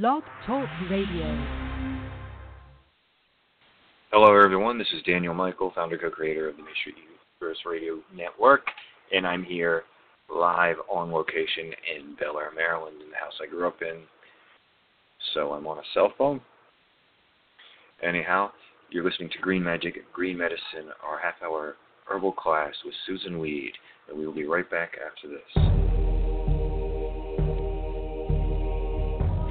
Blog Talk Radio. Hello, everyone. This is Daniel Michael, founder co-creator of the Mystery Universe Radio Network, and I'm here live on location in Bel Air, Maryland, in the house I grew up in. So I'm on a cell phone. Anyhow, you're listening to Green Magic, Green Medicine, our half-hour herbal class with Susun Weed, and we will be right back after this.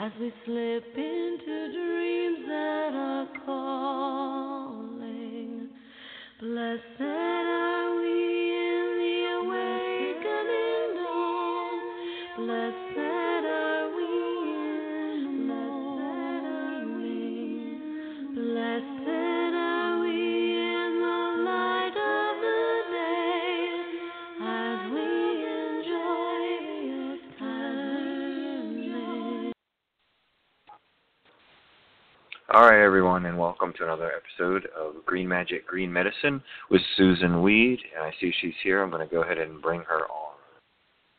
As we slip into dreams that are calling. Blessed All right, everyone, and welcome to another episode of Green Magic, Green Medicine with Susun Weed. And I see she's here. I'm going to go ahead and bring her on.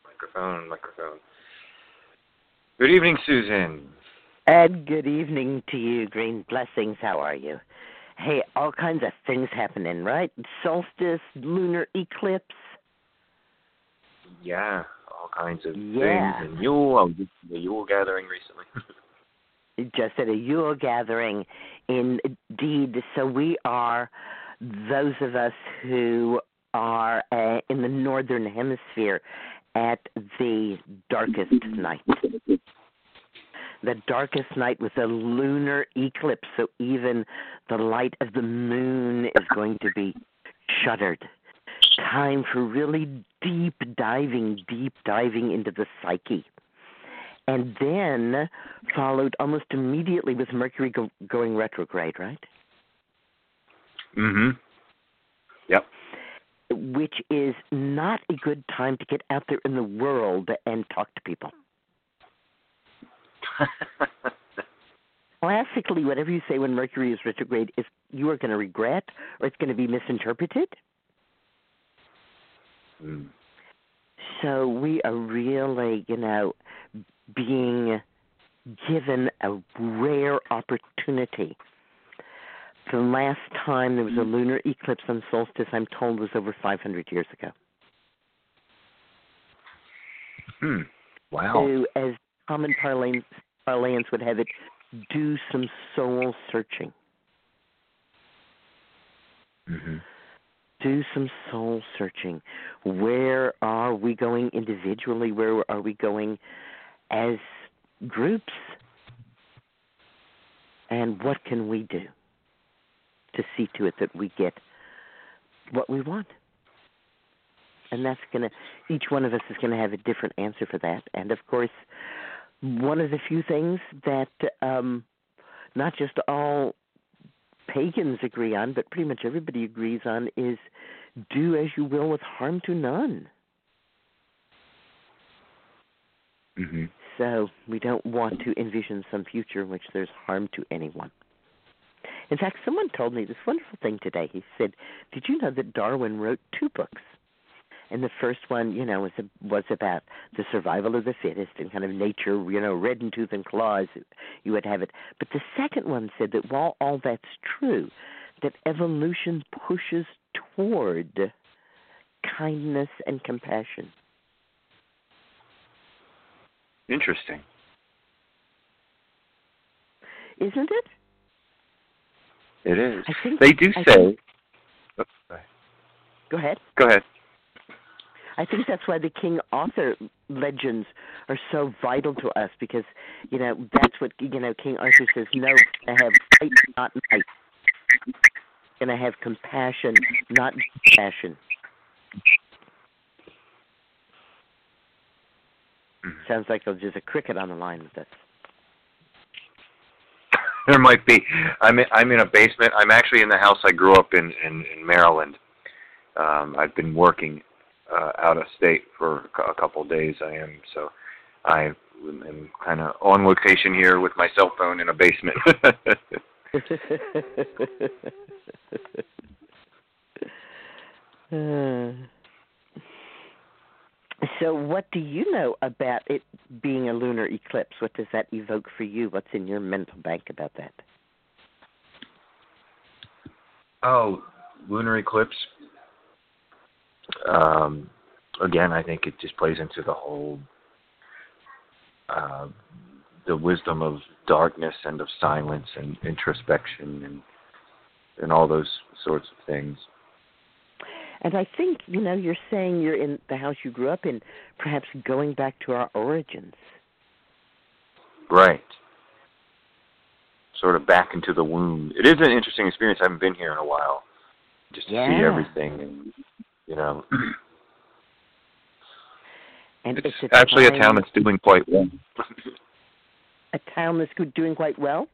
Microphone, microphone. Good evening, Susun. And good evening to you, Green Blessings. How are you? Hey, all kinds of things happening, right? Solstice, lunar eclipse. Yeah, all kinds of Yeah. things. And Yule, I was just at the Yule gathering recently. Just at a Yule gathering, indeed. So we are those of us who are uh, in the northern hemisphere at the darkest night. The darkest night with a lunar eclipse, so even the light of the moon is going to be shuttered. Time for really deep diving, deep diving into the psyche. And then followed almost immediately with Mercury go- going retrograde, right? mm-hmm. Yep. Which is not a good time to get out there in the world and talk to people. Classically, whatever you say when Mercury is retrograde is you are going to regret or it's going to be misinterpreted. mm. So we are really, you know, being given a rare opportunity. The last time there was a lunar eclipse on solstice, I'm told, was over 500 years ago. Hmm. Wow. So, as common parlance, parlance would have it, do some soul searching. Mm-hmm. do some soul searching. Where are we going individually? Where are we going as groups? And what can we do to see to it that we get what we want? And that's going to, each one of us is going to have a different answer for that. And of course, one of the few things that um, not just all pagans agree on, but pretty much everybody agrees on, is do as you will with harm to none. hmm So we don't want to envision some future in which there's harm to anyone. In fact, someone told me this wonderful thing today. He said, "Did you know that Darwin wrote two books?" And the first one, you know, was was about the survival of the fittest and kind of nature, you know, red in tooth and claws, you would have it. But the second one said that while all that's true, that evolution pushes toward kindness and compassion. Interesting. Isn't it? It is. I think They do I say. think- Oops. Go ahead. Go ahead. I think that's why the King Arthur legends are so vital to us because you know that's what you know King Arthur says. No, I have fight, not might. And I have compassion, not passion. Sounds like there's a cricket on the line with us. There might be. I'm in, I'm in a basement. I'm actually in the house I grew up in in, in Maryland. Um, I've been working uh, out of state for a a couple of days. I am so I am kind of on location here with my cell phone in a basement. Uh, so, what do you know about it being a lunar eclipse? What does that evoke for you? What's in your mental bank about that? oh, lunar eclipse. Um, again, I think it just plays into the whole uh, the wisdom of darkness and of silence and introspection and and all those sorts of things. And I think, you know, you're saying you're in the house you grew up in, perhaps going back to our origins. Right. Sort of back into the womb. It is an interesting experience. I haven't been here in a while. Just to see everything and you know And it's, it's, a actually a town that's doing quite well. a town that's good- doing quite well.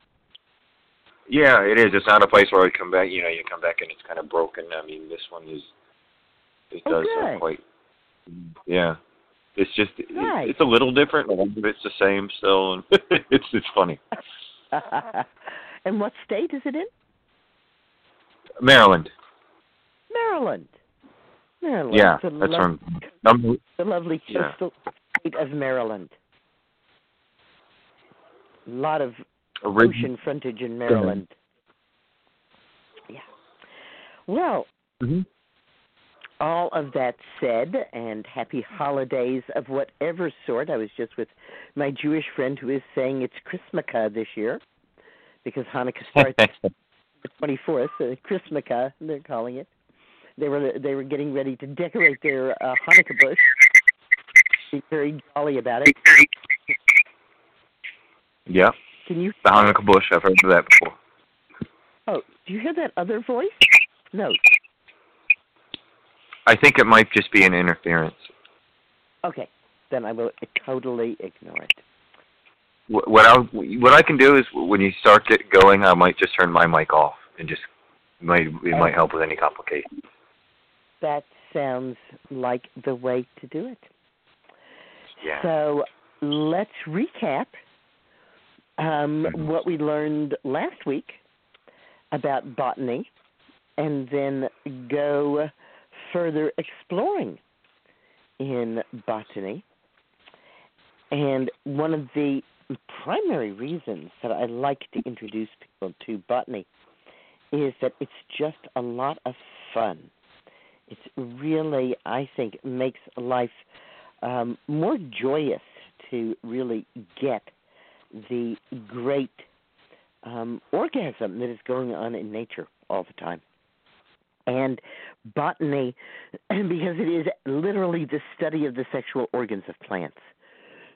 yeah, it is. It's not a place where I come back, you know, you come back and it's kind of broken. I mean, this one is it Oh, quite yeah. It's just it- it's a little different, but it's the same still and it's it's funny. and what state is it in? Maryland. Maryland. Maryland. Yeah, the that's lo- from the lovely Yeah. state of Maryland. A lot of Orig- ocean frontage in Maryland. Yeah. Well, Mhm. All of that said, and happy holidays of whatever sort. I was just with my Jewish friend who is saying it's Christmaka this year because Hanukkah starts the 24th, uh, Christmaka, they're calling it. They were they were getting ready to decorate their uh, Hanukkah bush. Be very jolly about it. yeah. Can you? The Hanukkah bush, I've heard of that before. Oh, do you hear that other voice? No. I think it might just be an interference. Okay, then I will totally ignore it. Wh- What I what I can do is when you start get going, I might just turn my mic off and just might it might help with any complications. That sounds like the way to do it. Yeah. So let's recap um, Mhm. what we learned last week about botany and then go further exploring in botany. And one of the primary reasons that I like to introduce people to botany is that it's just a lot of fun. It's really, I think, makes life um, more joyous to really get the great um, orgasm that is going on in nature all the time. And botany, because it is literally the study of the sexual organs of plants,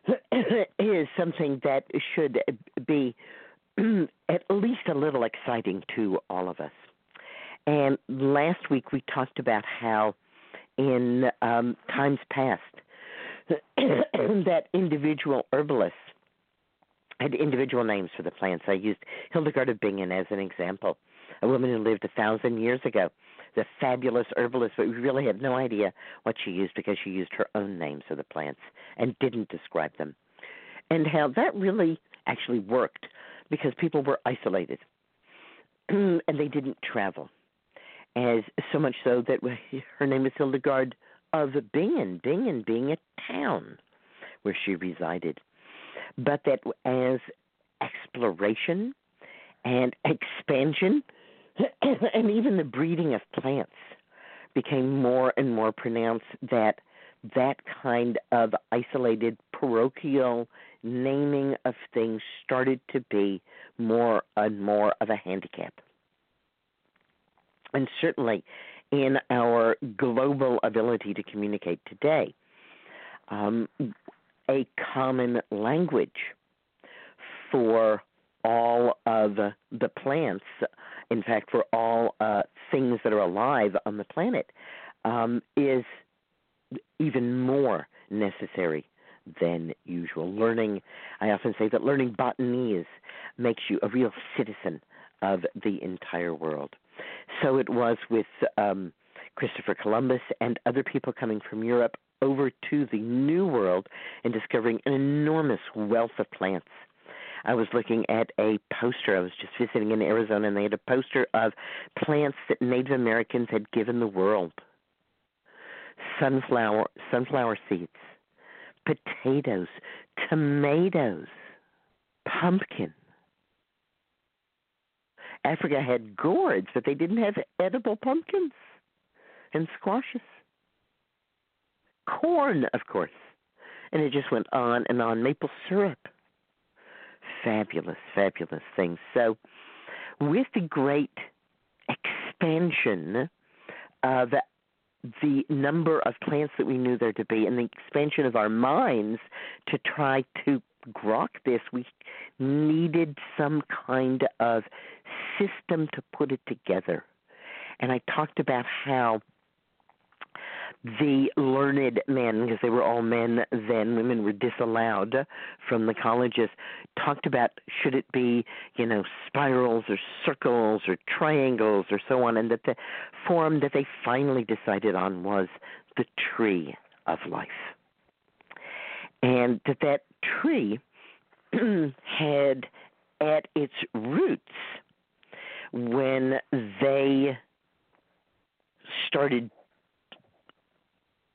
is something that should be at least a little exciting to all of us. And last week we talked about how in um, times past that individual herbalists had individual names for the plants. I used Hildegard of Bingen as an example. a woman who lived a thousand years ago, the fabulous herbalist, but we really had no idea what she used because she used her own names of the plants and didn't describe them. And how that really actually worked because people were isolated and they didn't travel. As so much so that her name is Hildegard of Bingen, Bingen being a town where she resided. But that as exploration and expansion and even the breeding of plants became more and more pronounced that that kind of isolated parochial naming of things started to be more and more of a handicap. And certainly in our global ability to communicate today, um, a common language for all of the plants, in fact, for all uh, things that are alive on the planet, um, is even more necessary than usual. Learning, I often say that learning Botanese makes you a real citizen of the entire world. So it was with um, Christopher Columbus and other people coming from Europe over to the New World and discovering an enormous wealth of plants. I was looking at a poster. I was just visiting in Arizona, and they had a poster of plants that Native Americans had given the world. Sunflower, sunflower seeds, potatoes, tomatoes, pumpkin. Africa had gourds, but they didn't have edible pumpkins and squashes. Corn, of course. And it just went on and on. Maple syrup. Fabulous, fabulous things. So, with the great expansion uh, of the number of plants that we knew there to be and the expansion of our minds to try to grok this, we needed some kind of system to put it together. And I talked about how the learned men, because they were all men then, women were disallowed from the colleges, talked about should it be, you know, spirals or circles or triangles or so on, and that the form that they finally decided on was the tree of life. And that that tree had at its roots when they started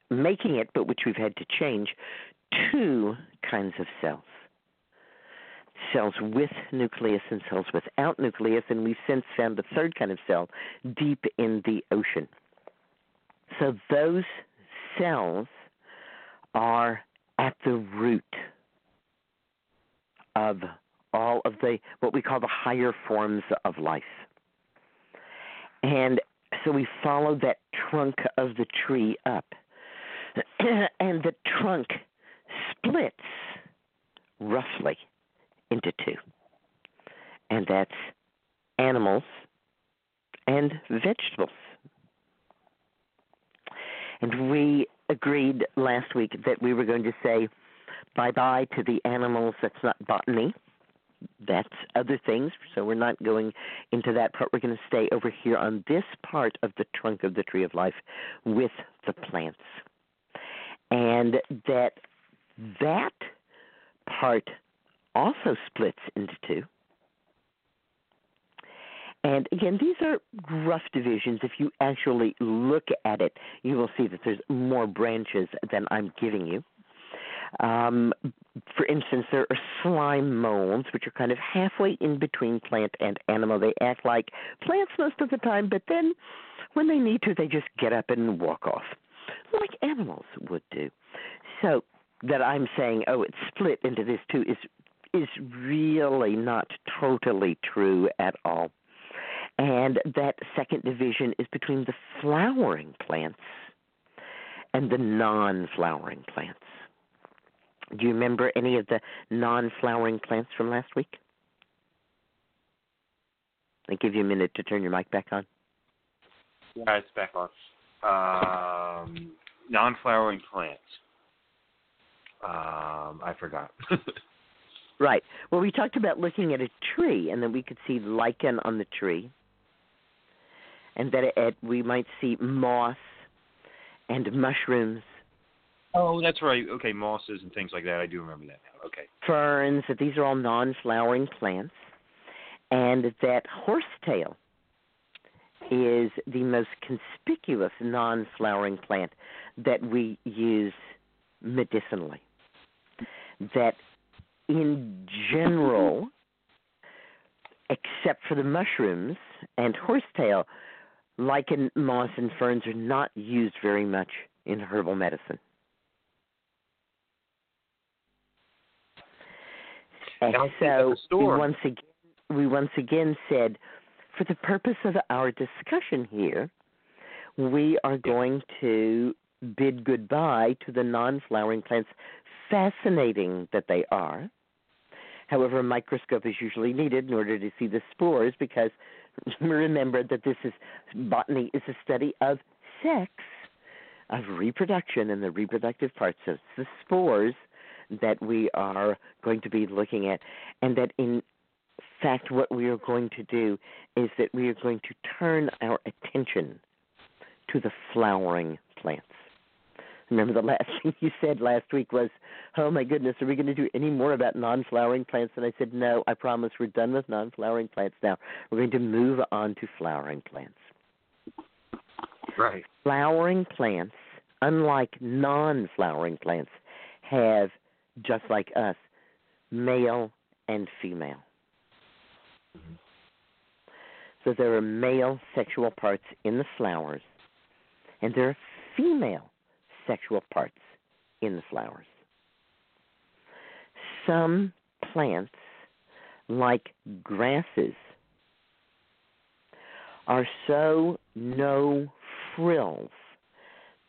making it, but which we've had to change, two kinds of cells cells with nucleus and cells without nucleus, and we've since found the third kind of cell deep in the ocean. So those cells are at the root of all of the what we call the higher forms of life. And so we follow that trunk of the tree up. and the trunk splits roughly into two. And that's animals and vegetables. And we agreed last week that we were going to say bye bye to the animals. That's not botany. That's other things. So we're not going into that part. We're going to stay over here on this part of the trunk of the tree of life with the plants and that that part also splits into two. And again, these are rough divisions. If you actually look at it, you will see that there's more branches than I'm giving you. Um, for instance, there are slime molds, which are kind of halfway in between plant and animal. They act like plants most of the time, but then when they need to, they just get up and walk off like animals would do. So that I'm saying, oh, it's split into this two is is really not totally true at all. And that second division is between the flowering plants and the non-flowering plants. Do you remember any of the non-flowering plants from last week? I give you a minute to turn your mic back on. Yeah, it's back on um, non-flowering plants. Um, I forgot. right. Well, we talked about looking at a tree, and then we could see lichen on the tree. and that it, we might see moss and mushrooms, Oh, that's right. Okay, mosses and things like that. I do remember that now. Okay. ferns, that these are all non flowering plants, and that horsetail is the most conspicuous non flowering plant that we use medicinally. That in general, except for the mushrooms and horsetail, lichen, moss, and ferns are not used very much in herbal medicine. And Now, I think at so we once again we once again said, for the purpose of our discussion here, we are going to bid goodbye to the non-flowering plants, fascinating that they are. However, a microscope is usually needed in order to see the spores because remember that this is botany is a study of sex, of reproduction and the reproductive parts of the spores that we are going to be looking at and that in fact what we are going to do is that we are going to turn our attention to the flowering plants. Remember the last thing you said last week was, "Oh my goodness, are we going to do any more about non-flowering plants?" And I said, "No, I promise we're done with non-flowering plants now. We're going to move on to flowering plants." Right. Flowering plants, unlike non-flowering plants, have just like us, male and female. So there are male sexual parts in the flowers, and there are female sexual parts in the flowers. Some plants, like grasses, are so no frills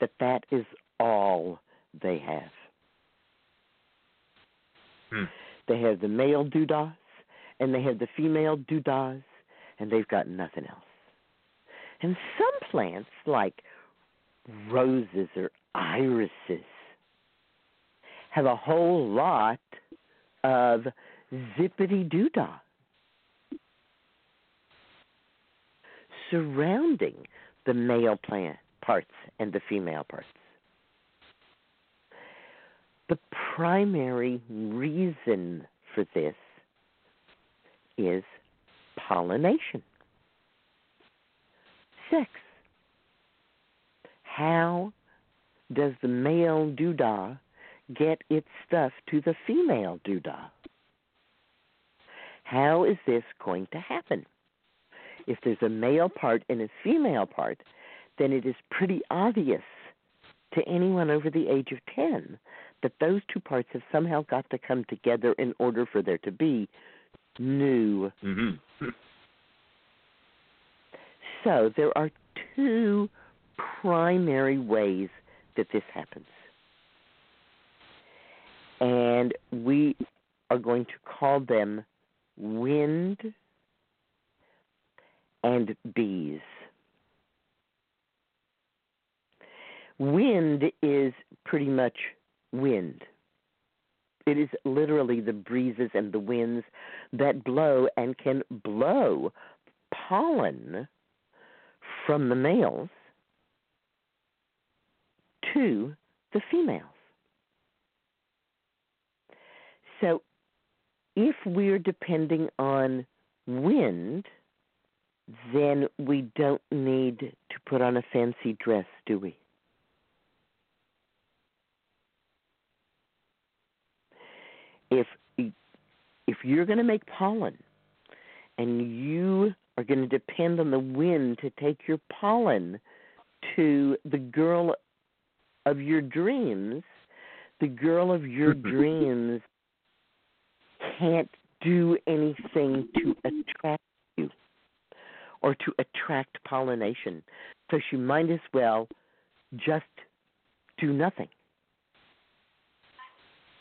that that is all they have. Hmm. They have the male doodahs and they have the female doodahs, and they've got nothing else. And some plants, like roses or irises, have a whole lot of zippity doodah surrounding the male plant parts and the female parts. The primary reason for this is pollination. Sex. How does the male doodah get its stuff to the female doodah? How is this going to happen? If there's a male part and a female part, then it is pretty obvious to anyone over the age of 10 that those two parts have somehow got to come together in order for there to be new. Mm-hmm. So there are two primary ways that this happens. And we are going to call them wind and bees. Wind is pretty much wind. It is literally the breezes and the winds that blow and can blow pollen from the males to the females. So if we're depending on wind, then we don't need to put on a fancy dress, do we? If if you're going to make pollen and you are going to depend on the wind to take your pollen to the girl of your dreams, the girl of your dreams can't do anything to attract you or to attract pollination. So she might as well just do nothing,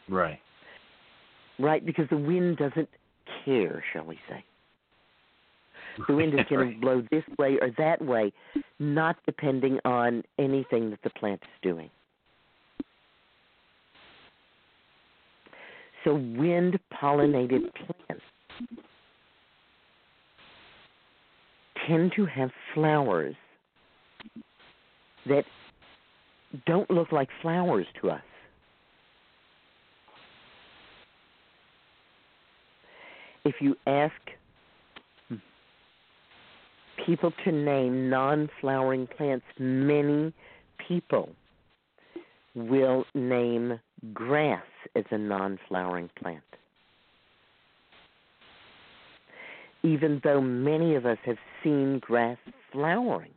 Right. Right? Because the wind doesn't care, shall we say. The wind is going to blow this way or that way, not depending on anything that the plant is doing. So, wind pollinated plants tend to have flowers that don't look like flowers to us. If you ask people to name non flowering plants, many people will name grass as a non flowering plant. Even though many of us have seen grass flowering,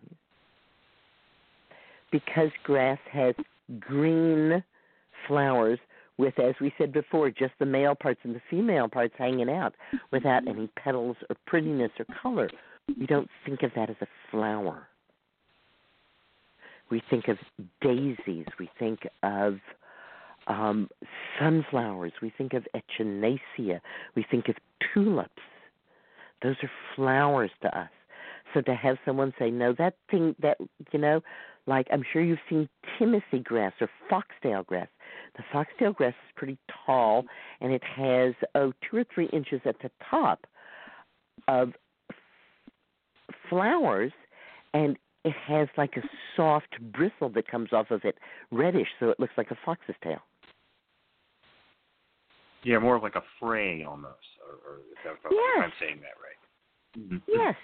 because grass has green flowers with, as we said before, just the male parts and the female parts hanging out without any petals or prettiness or color, we don't think of that as a flower. We think of daisies. We think of um, sunflowers. We think of echinacea. We think of tulips. Those are flowers to us. So to have someone say, no, that thing, that, you know, like I'm sure you've seen Timothy grass or foxtail grass. The foxtail grass is pretty tall and it has, oh, two or three inches at the top of flowers and it has like a soft bristle that comes off of it, reddish, so it looks like a fox's tail. Yeah, more of like a fray almost, or, or if, I'm, Yes. if I'm saying that right. Mhm. Yes.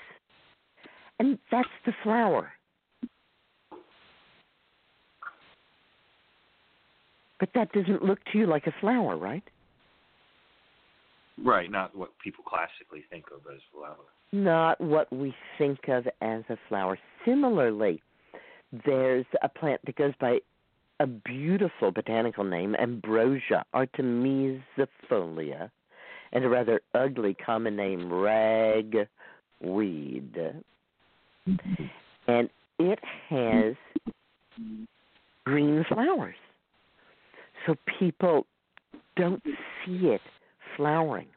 And that's the flower. But that doesn't look to you like a flower, right? Right, not what people classically think of as flower. Not what we think of as a flower. Similarly, there's a plant that goes by a beautiful botanical name, Ambrosia artemisiifolia, and a rather ugly common name, ragweed. Mm-hmm. And it has green flowers. So people don't see it flowering.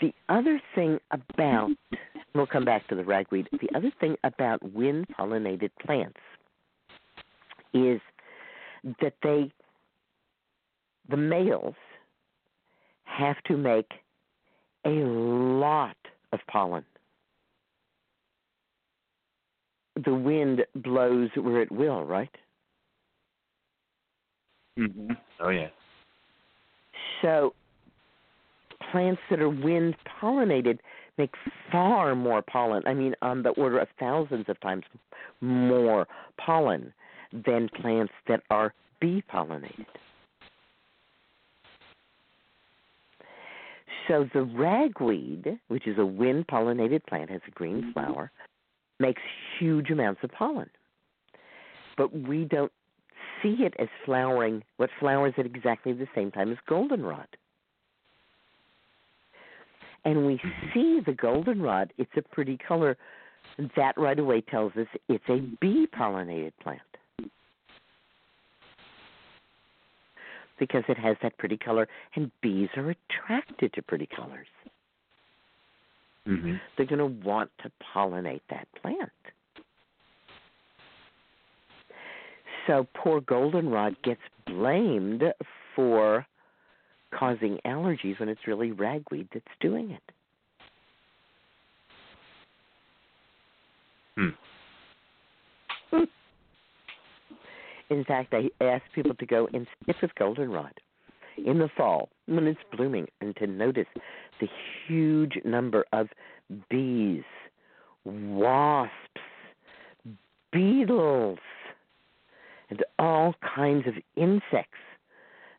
The other thing about, we'll come back to the ragweed, the other thing about wind pollinated plants is that they, the males, have to make a lot of pollen. The wind blows where it will, right? Mm-hmm. Oh yeah. So plants that are wind pollinated make far more pollen. I mean, on the order of thousands of times more pollen than plants that are bee pollinated. So the ragweed, which is a wind pollinated plant, has a green flower, makes huge amounts of pollen. But we don't see it as flowering what flowers at exactly the same time as goldenrod. And we see the goldenrod, it's a pretty color. That right away tells us it's a bee pollinated plant. Because it has that pretty color, and bees are attracted to pretty colors. Mm-hmm. They're going to want to pollinate that plant. So poor goldenrod gets blamed for causing allergies when it's really ragweed that's doing it. Hmm. In fact, I ask people to go and sniff with goldenrod in the fall when it's blooming and to notice the huge number of bees, wasps, beetles, and all kinds of insects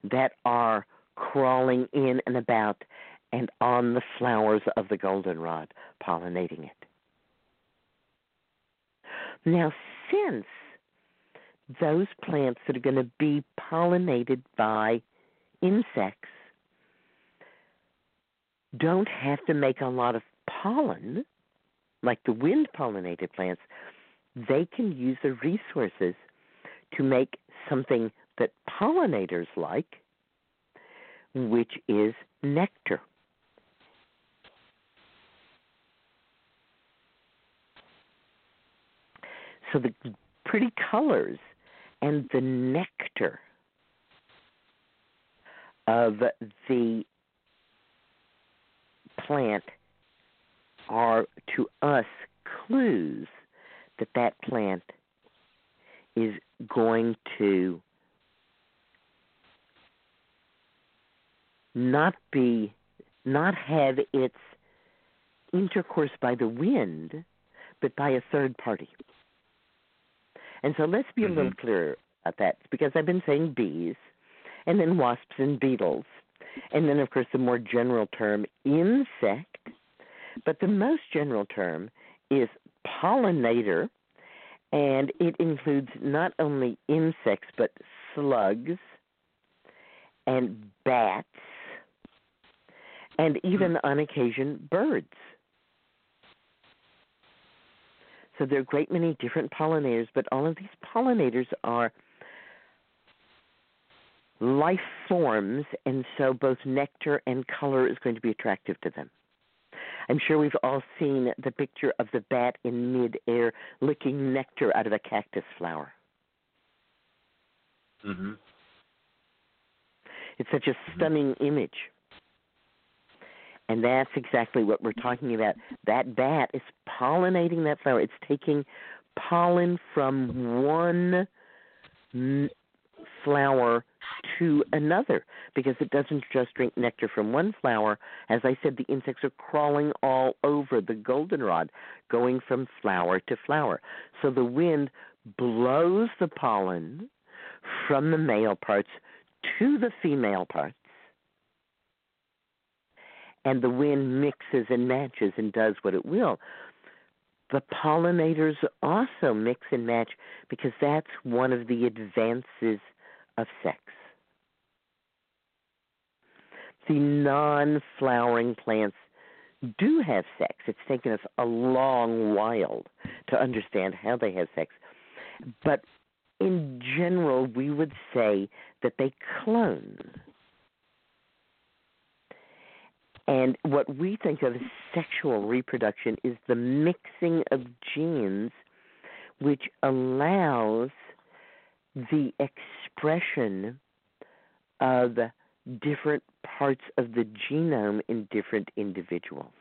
that are crawling in and about and on the flowers of the goldenrod, pollinating it. Now, since those plants that are going to be pollinated by insects don't have to make a lot of pollen, like the wind pollinated plants, they can use the resources to make something that pollinators like, which is nectar. So the pretty colors and the nectar of the plant are to us clues that that plant is going to not be not have its intercourse by the wind but by a third party. And so let's be a little mm-hmm. clearer about that because i've been saying bees and then wasps and beetles and then of course the more general term insect. But the most general term is pollinator and it includes not only insects but slugs and bats and hmm. even on occasion birds. So there are a great many different pollinators, but all of these pollinators are life forms, and so both nectar and color is going to be attractive to them. I'm sure we've all seen the picture of the bat in midair licking nectar out of a cactus flower. Mm-hmm. It's such a stunning image. And that's exactly what we're talking about. That bat is pollinating that flower. It's taking pollen from one flower to another because it doesn't just drink nectar from one flower. As I said, the insects are crawling all over the goldenrod, going from flower to flower. So the wind blows the pollen from the male parts to the female parts. And the wind mixes and matches and does what it will. The pollinators also mix and match because that's one of the advances of sex. The non flowering plants do have sex. It's taken us a long while to understand how they have sex. But in general, we would say that they clone. And what we think of as sexual reproduction is the mixing of genes which allows the expression of different parts of the genome in different individuals.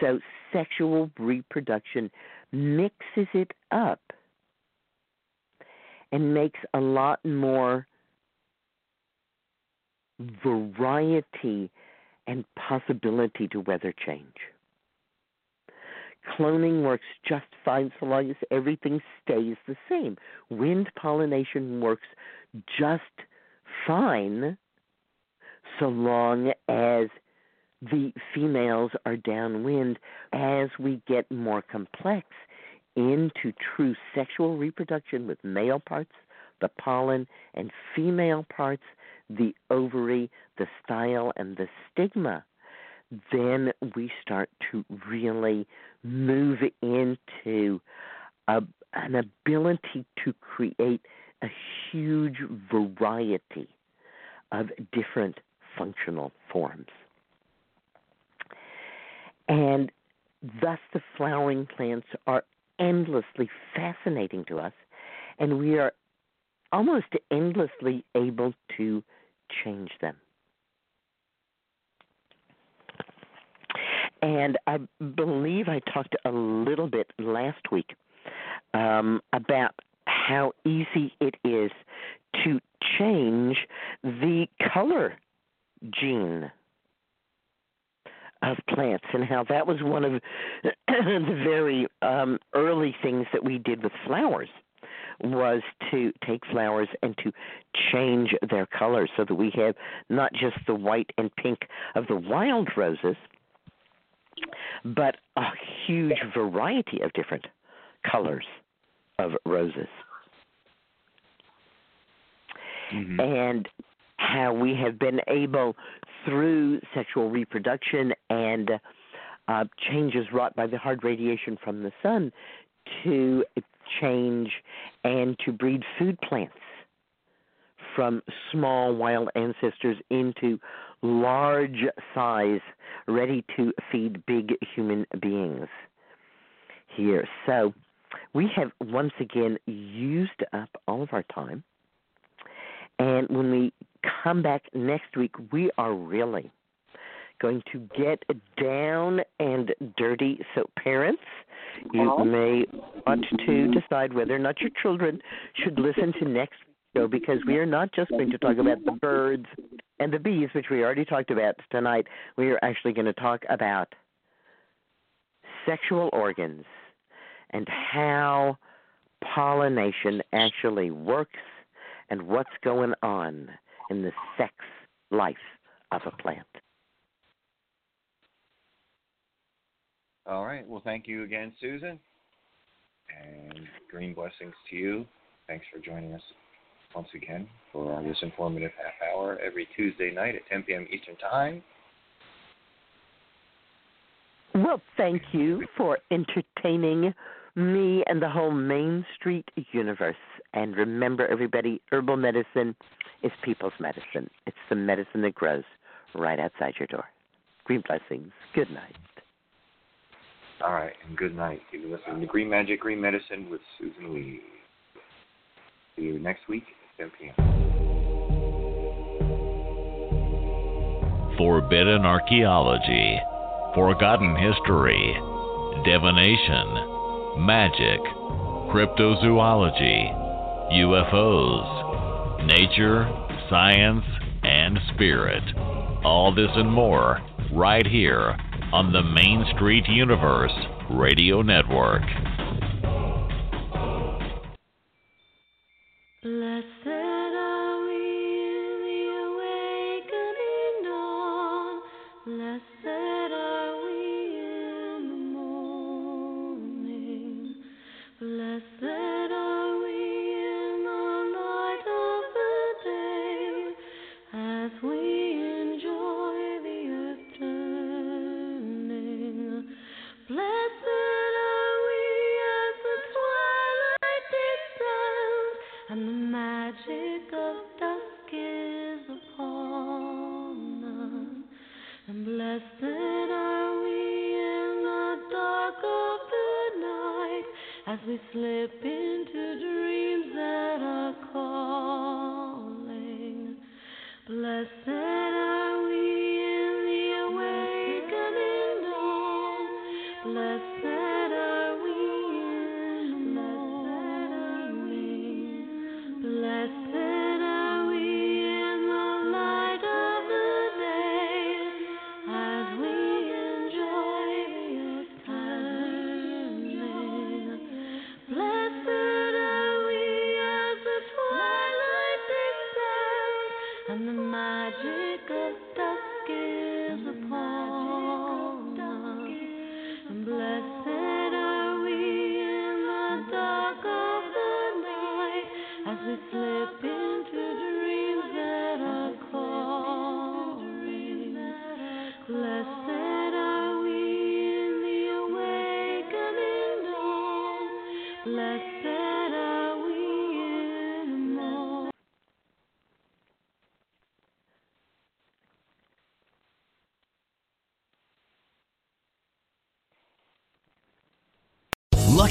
So, sexual reproduction mixes it up and makes a lot more variety and possibility to weather change. Cloning works just fine so long as everything stays the same. Wind pollination works just fine so long as the females are downwind. As we get more complex into true sexual reproduction with male parts, the pollen, and female parts, the ovary, the style, and the stigma, then we start to really move into a, an ability to create a huge variety of different functional forms. And thus, the flowering plants are endlessly fascinating to us, and we are almost endlessly able to change them. And I believe I talked a little bit last week um, about how easy it is to change the color gene of plants and how that was one of the very um, early things that we did with flowers was to take flowers and to change their color so that we have not just the white and pink of the wild roses, but a huge variety of different colors of roses. Mm-hmm. And how we have been able, through sexual reproduction and uh, changes wrought by the hard radiation from the sun, to change and to breed food plants from small wild ancestors into large size, ready to feed big human beings here. So we have once again used up all of our time. And when we come back next week, we are really going to get down and dirty. So, parents, you may want to decide whether or not your children should listen to next show because we are not just going to talk about the birds and the bees, which we already talked about tonight. We are actually going to talk about sexual organs and how pollination actually works and what's going on in the sex life of a plant. All right. Well, thank you again, Susun. And green blessings to you. Thanks for joining us once again for this informative half hour every Tuesday night at 10 p.m. Eastern Time. Well, thank you for entertaining me and the whole Main Street universe. And remember, everybody, herbal medicine is people's medicine. It's the medicine that grows right outside your door. Green blessings. Good night. All right, and good night. You've been listening to Green Magic, Green Medicine with Susun Weed. See you next week 10 p.m. Forbidden archaeology, forgotten history, divination, magic, cryptozoology, UFOs, nature, science, and spirit. All this and more right here on the Main Street Universe Radio Network.